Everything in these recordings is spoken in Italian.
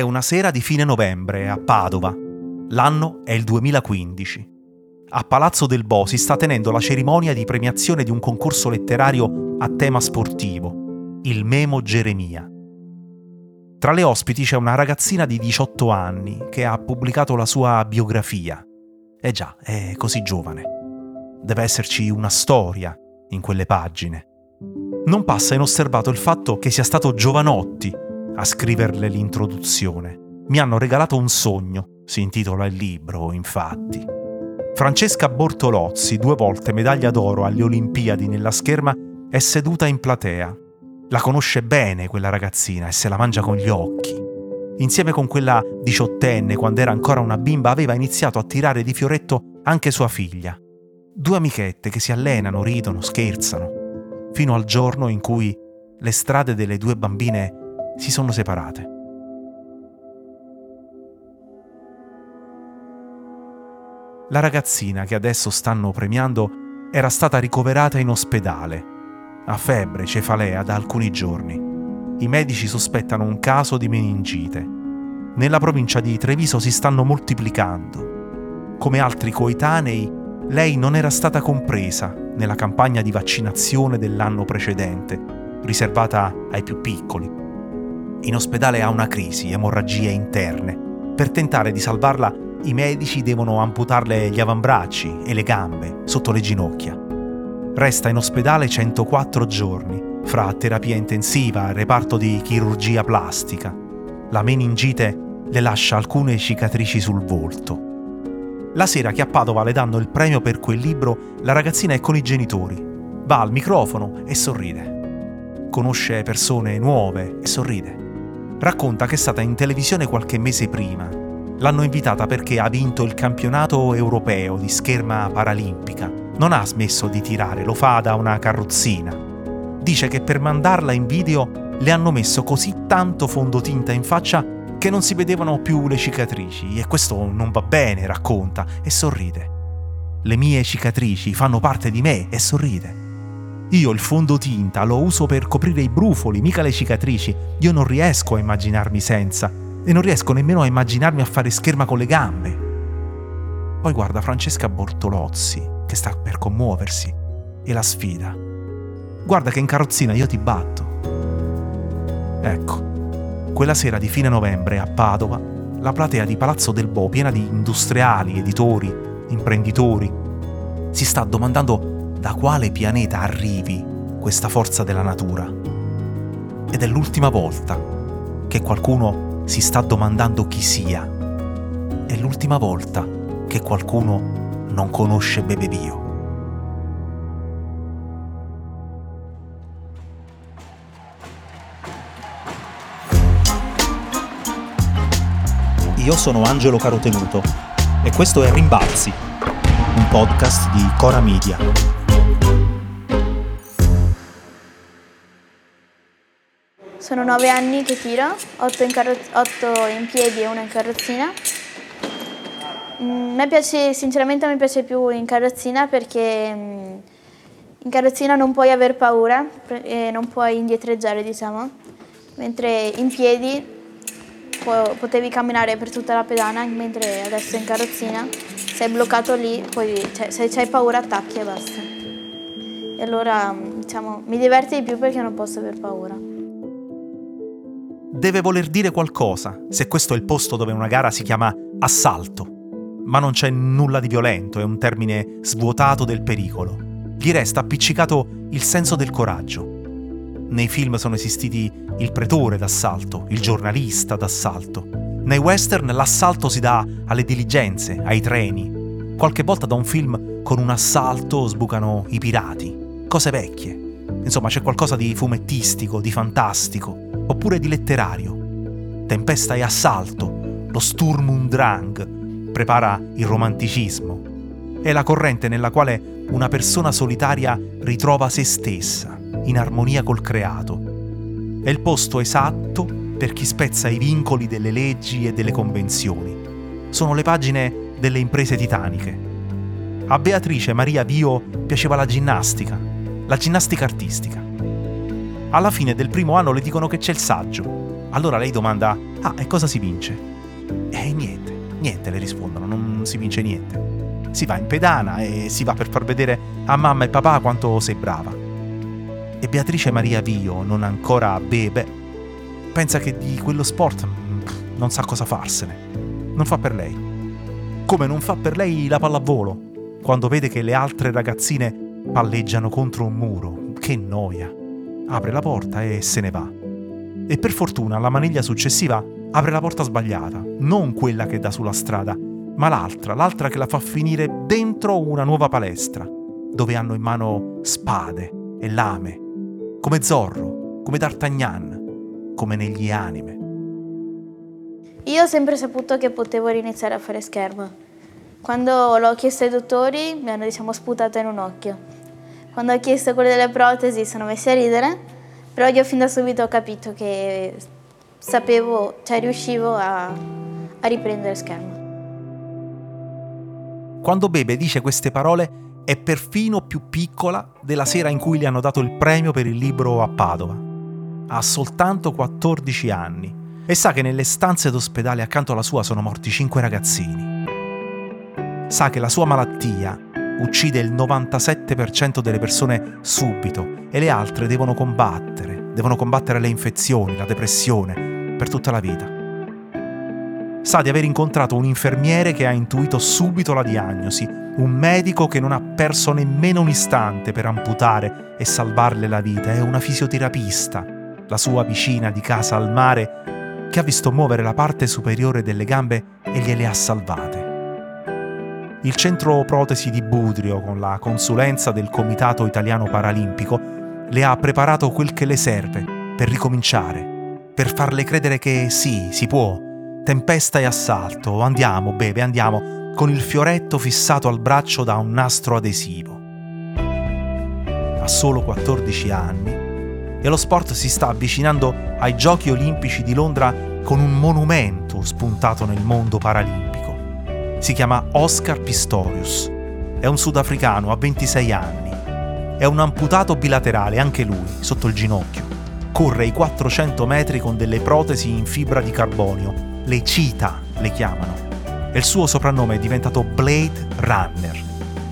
È una sera di fine novembre a Padova. L'anno è il 2015. A Palazzo del Bo si sta tenendo la cerimonia di premiazione di un concorso letterario a tema sportivo, il Memo Geremia. Tra le ospiti c'è una ragazzina di 18 anni che ha pubblicato la sua biografia. Eh già, è così giovane. Deve esserci una storia in quelle pagine. Non passa inosservato il fatto che sia stato Giovanotti a scriverle l'introduzione. Mi hanno regalato un sogno, si intitola il libro, infatti. Francesca Bortolozzi, due volte medaglia d'oro alle Olimpiadi nella scherma, è seduta in platea. La conosce bene quella ragazzina e se la mangia con gli occhi. Insieme con quella diciottenne, quando era ancora una bimba, aveva iniziato a tirare di fioretto anche sua figlia. Due amichette che si allenano, ridono, scherzano fino al giorno in cui le strade delle due bambine si sono separate. La ragazzina che adesso stanno premiando era stata ricoverata in ospedale, a febbre, cefalea da alcuni giorni. I medici sospettano un caso di meningite. Nella provincia di Treviso si stanno moltiplicando. Come altri coetanei, lei non era stata compresa nella campagna di vaccinazione dell'anno precedente, riservata ai più piccoli. In ospedale ha una crisi, emorragie interne. Per tentare di salvarla, i medici devono amputarle gli avambracci e le gambe sotto le ginocchia. Resta in ospedale 104 giorni, fra terapia intensiva e reparto di chirurgia plastica. La meningite le lascia alcune cicatrici sul volto la sera che a Padova le danno il premio per quel libro, la ragazzina è con i genitori. Va al microfono e sorride. Conosce persone nuove e sorride. Racconta che è stata in televisione qualche mese prima. L'hanno invitata perché ha vinto il campionato europeo di scherma paralimpica. Non ha smesso di tirare, lo fa da una carrozzina. Dice che per mandarla in video le hanno messo così tanto fondotinta in faccia che non si vedevano più le cicatrici e questo non va bene, racconta, e sorride. Le mie cicatrici fanno parte di me e sorride. Io il fondotinta lo uso per coprire i brufoli, mica le cicatrici. Io non riesco a immaginarmi senza e non riesco nemmeno a immaginarmi a fare scherma con le gambe. Poi guarda Francesca Bortolozzi, che sta per commuoversi, e la sfida. Guarda che in carrozzina io ti batto. Ecco, quella sera di fine novembre a Padova, la platea di Palazzo del Bo, piena di industriali, editori, imprenditori, si sta domandando da quale pianeta arrivi questa forza della natura. Ed è l'ultima volta che qualcuno si sta domandando chi sia. È l'ultima volta che qualcuno non conosce Bebe Bio. Io sono Angelo Carotenuto e questo è Rimbalzi, un podcast di Cora Media. Sono nove anni che tiro, otto in, carro- otto in piedi e una in carrozzina. Mm, me piace, sinceramente mi piace più in carrozzina perché mm, in carrozzina non puoi aver paura e non puoi indietreggiare, diciamo, mentre in piedi potevi camminare per tutta la pedana, mentre adesso in carrozzina sei bloccato lì, poi cioè, se hai paura attacchi e basta. E allora diciamo, mi diverte di più perché non posso aver paura. Deve voler dire qualcosa se questo è il posto dove una gara si chiama assalto. Ma non c'è nulla di violento, è un termine svuotato del pericolo. Gli resta appiccicato il senso del coraggio, nei film sono esistiti il pretore d'assalto, il giornalista d'assalto. Nei western l'assalto si dà alle diligenze, ai treni. Qualche volta da un film con un assalto sbucano i pirati. Cose vecchie. Insomma, c'è qualcosa di fumettistico, di fantastico, oppure di letterario. Tempesta e assalto, lo Sturm und Drang prepara il romanticismo. È la corrente nella quale una persona solitaria ritrova se stessa in armonia col creato. È il posto esatto per chi spezza i vincoli delle leggi e delle convenzioni. Sono le pagine delle imprese titaniche. A Beatrice Maria Bio piaceva la ginnastica, la ginnastica artistica. Alla fine del primo anno le dicono che c'è il saggio. Allora lei domanda, ah, e cosa si vince? E niente, niente le rispondono, non si vince niente. Si va in pedana e si va per far vedere a mamma e papà quanto sei brava. E Beatrice Maria Vio, non ancora bebe, pensa che di quello sport mm, non sa cosa farsene. Non fa per lei. Come non fa per lei la pallavolo, quando vede che le altre ragazzine palleggiano contro un muro. Che noia. Apre la porta e se ne va e per fortuna la maniglia successiva apre la porta sbagliata, non quella che dà sulla strada, ma l'altra, l'altra che la fa finire dentro una nuova palestra, dove hanno in mano spade e lame, come Zorro, come D'Artagnan, come negli anime. Io ho sempre saputo che potevo riniziare a fare schermo. Quando l'ho chiesto ai dottori mi hanno diciamo sputato in un occhio. Quando ho chiesto quelli delle protesi sono messi a ridere però io fin da subito ho capito che sapevo, cioè riuscivo a, a riprendere schermo. Quando Bebe dice queste parole è perfino più piccola della sera in cui gli hanno dato il premio per il libro a Padova. Ha soltanto 14 anni e sa che nelle stanze d'ospedale accanto alla sua sono morti 5 ragazzini. Sa che la sua malattia uccide il 97% delle persone subito e le altre devono combattere, devono combattere le infezioni, la depressione, per tutta la vita. Sa di aver incontrato un infermiere che ha intuito subito la diagnosi, un medico che non ha perso nemmeno un istante per amputare e salvarle la vita, è una fisioterapista, la sua vicina di casa al mare, che ha visto muovere la parte superiore delle gambe e gliele ha salvate. Il centro protesi di Budrio, con la consulenza del Comitato Italiano Paralimpico, le ha preparato quel che le serve per ricominciare, per farle credere che sì, si può. Tempesta e assalto, andiamo, bebe, andiamo, con il fioretto fissato al braccio da un nastro adesivo. Ha solo 14 anni e lo sport si sta avvicinando ai Giochi Olimpici di Londra con un monumento spuntato nel mondo paralimpico. Si chiama Oscar Pistorius. È un sudafricano a 26 anni è un amputato bilaterale, anche lui, sotto il ginocchio. Corre i 400 metri con delle protesi in fibra di carbonio, le CITA le chiamano. E il suo soprannome è diventato Blade Runner.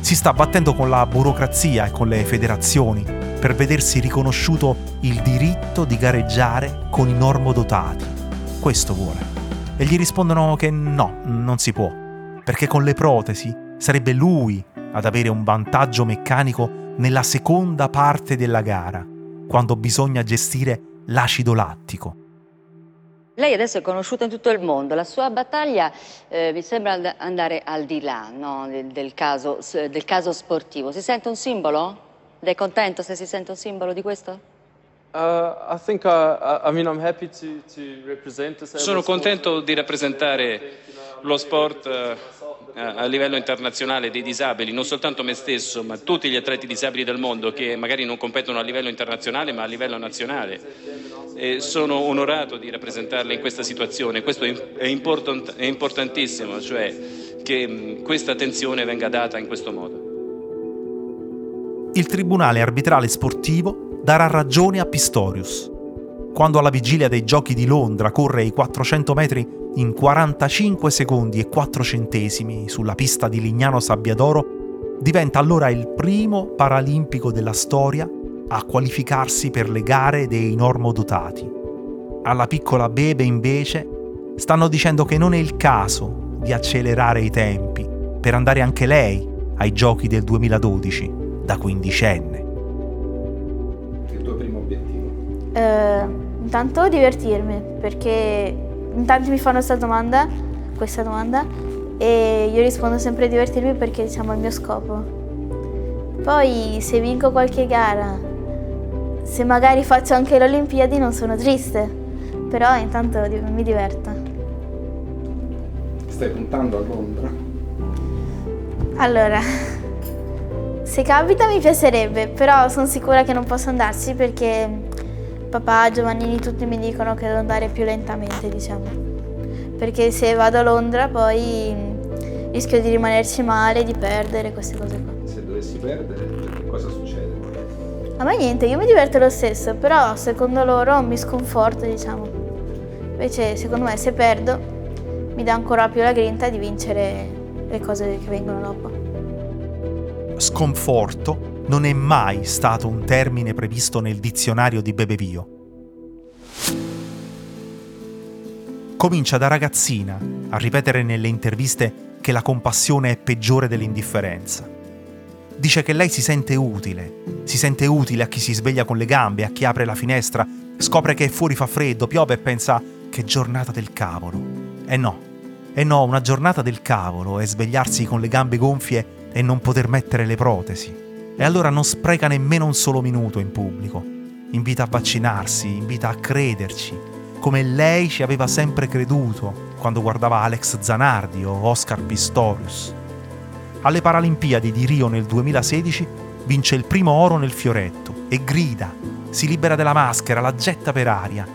Si sta battendo con la burocrazia e con le federazioni per vedersi riconosciuto il diritto di gareggiare con i normodotati. Questo vuole. E gli rispondono che no, non si può, perché con le protesi sarebbe lui ad avere un vantaggio meccanico nella seconda parte della gara, quando bisogna gestire l'acido lattico. Lei adesso è conosciuta in tutto il mondo, la sua battaglia eh, mi sembra andare al di là no? del, del, caso, del, caso, sportivo. Si sente un simbolo? Lei è contento se si sente un simbolo di questo? Uh, uh, Sono contento di rappresentare lo sport uh, a livello internazionale dei disabili, non soltanto me stesso, ma tutti gli atleti disabili del mondo che magari non competono a livello internazionale ma a livello nazionale. E sono onorato di rappresentarli in questa situazione, questo è, important- è importantissimo, cioè che questa attenzione venga data in questo modo. Il Tribunale arbitrale sportivo darà ragione a Pistorius. Quando alla vigilia dei Giochi di Londra corre i 400 metri in 45 secondi e 4 centesimi sulla pista di Lignano Sabbiadoro, diventa allora il primo paralimpico della storia a qualificarsi per le gare dei normodotati. Alla piccola Bebe invece stanno dicendo che non è il caso di accelerare i tempi per andare anche lei ai giochi del 2012 da quindicenne. Eh, intanto divertirmi perché in tanti mi fanno questa domanda, questa domanda e io rispondo sempre divertirmi perché diciamo è il mio scopo. Poi se vinco qualche gara, se magari faccio anche le Olimpiadi non sono triste, però intanto mi diverto. Stai puntando a Londra? Allora, se capita mi piacerebbe, però sono sicura che non posso andarci perché papà, Giovannini, tutti mi dicono che devo andare più lentamente, diciamo. Perché se vado a Londra poi rischio di rimanerci male, di perdere, queste cose qua. Se dovessi perdere, cosa succede? A me niente, io mi diverto lo stesso, però secondo loro mi sconforto, diciamo. Invece secondo me se perdo mi dà ancora più la grinta di vincere le cose che vengono dopo. Sconforto non è mai stato un termine previsto nel dizionario di Bebevio. Comincia da ragazzina a ripetere nelle interviste che la compassione è peggiore dell'indifferenza. Dice che lei si sente utile, si sente utile a chi si sveglia con le gambe, a chi apre la finestra, scopre che fuori fa freddo, piove e pensa che giornata del cavolo. E no, e no, una giornata del cavolo è svegliarsi con le gambe gonfie e non poter mettere le protesi. E allora non spreca nemmeno un solo minuto in pubblico. Invita a vaccinarsi, invita a crederci, come lei ci aveva sempre creduto quando guardava Alex Zanardi o Oscar Pistorius. Alle Paralimpiadi di Rio nel 2016 vince il primo oro nel fioretto e grida, si libera della maschera, la getta per aria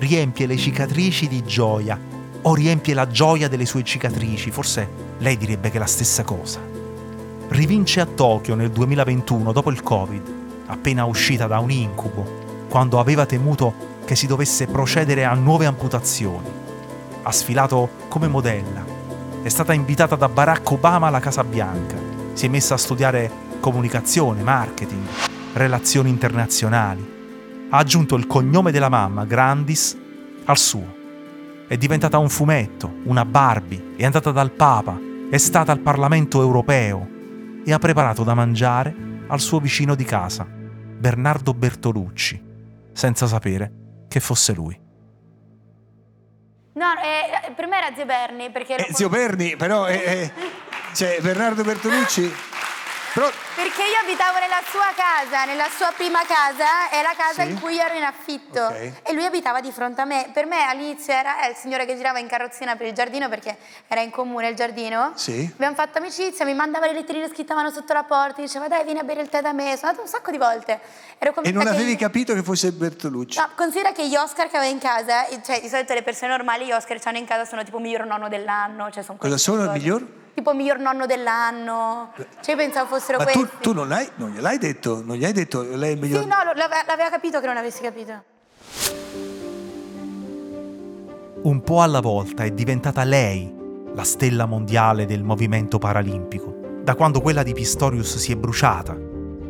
riempie le cicatrici di gioia o riempie la gioia delle sue cicatrici, forse lei direbbe che è la stessa cosa. Rivince a Tokyo nel 2021 dopo il Covid, appena uscita da un incubo, quando aveva temuto che si dovesse procedere a nuove amputazioni. Ha sfilato come modella, è stata invitata da Barack Obama alla Casa Bianca, si è messa a studiare comunicazione, marketing, relazioni internazionali ha aggiunto il cognome della mamma, Grandis, al suo. È diventata un fumetto, una Barbie, è andata dal Papa, è stata al Parlamento europeo e ha preparato da mangiare al suo vicino di casa, Bernardo Bertolucci, senza sapere che fosse lui. No, eh, per me era zio Berni. Perché eh, zio Berni, però... Eh, eh, cioè, Bernardo Bertolucci... Però... Perché io abitavo nella sua casa, nella sua prima casa, è la casa sì? in cui ero in affitto. Okay. E lui abitava di fronte a me. Per me all'inizio era il signore che girava in carrozzina per il giardino perché era in comune il giardino. Sì. Abbiamo fatto amicizia, mi mandava le letterine scritte a mano sotto la porta, diceva dai vieni a bere il tè da me. Sono andato un sacco di volte. e non avevi che... capito che fosse Bertolucci? No, considera che gli Oscar che avevo in casa, cioè di solito le persone normali gli Oscar che hanno in casa sono tipo miglior nonno dell'anno. Cioè sono Cosa sono il miglior? Tipo miglior nonno dell'anno. Cioè, io pensavo fossero Ma questi. Tu, tu non, hai, non gliel'hai detto? Non gli hai detto lei è il miglior? Sì, no, l'aveva capito che non avessi capito. Un po' alla volta è diventata lei la stella mondiale del movimento paralimpico, da quando quella di Pistorius si è bruciata,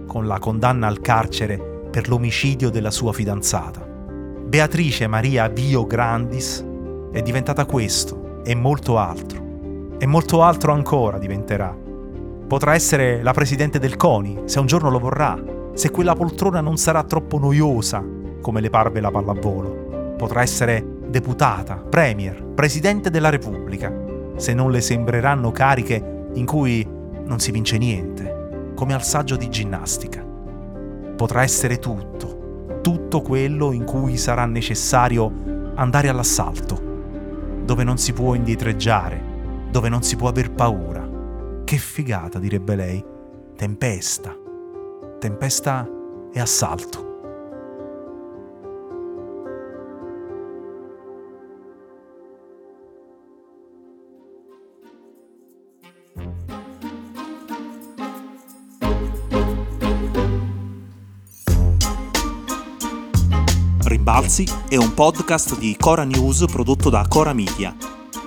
con la condanna al carcere per l'omicidio della sua fidanzata. Beatrice Maria Vio Grandis è diventata questo e molto altro e molto altro ancora diventerà. Potrà essere la presidente del CONI, se un giorno lo vorrà, se quella poltrona non sarà troppo noiosa, come le parve la pallavolo. Potrà essere deputata, premier, presidente della Repubblica, se non le sembreranno cariche in cui non si vince niente, come al saggio di ginnastica. Potrà essere tutto, tutto quello in cui sarà necessario andare all'assalto, dove non si può indietreggiare, dove non si può aver paura. Che figata, direbbe lei. Tempesta. Tempesta e assalto. Rimbalzi è un podcast di Cora News prodotto da Cora Media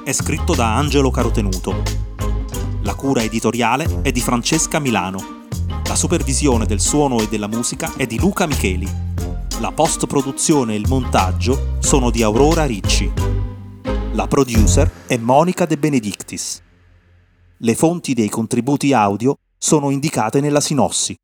è scritto da Angelo Carotenuto. La cura editoriale è di Francesca Milano. La supervisione del suono e della musica è di Luca Micheli. La post-produzione e il montaggio sono di Aurora Ricci. La producer è Monica De Benedictis. Le fonti dei contributi audio sono indicate nella sinossi.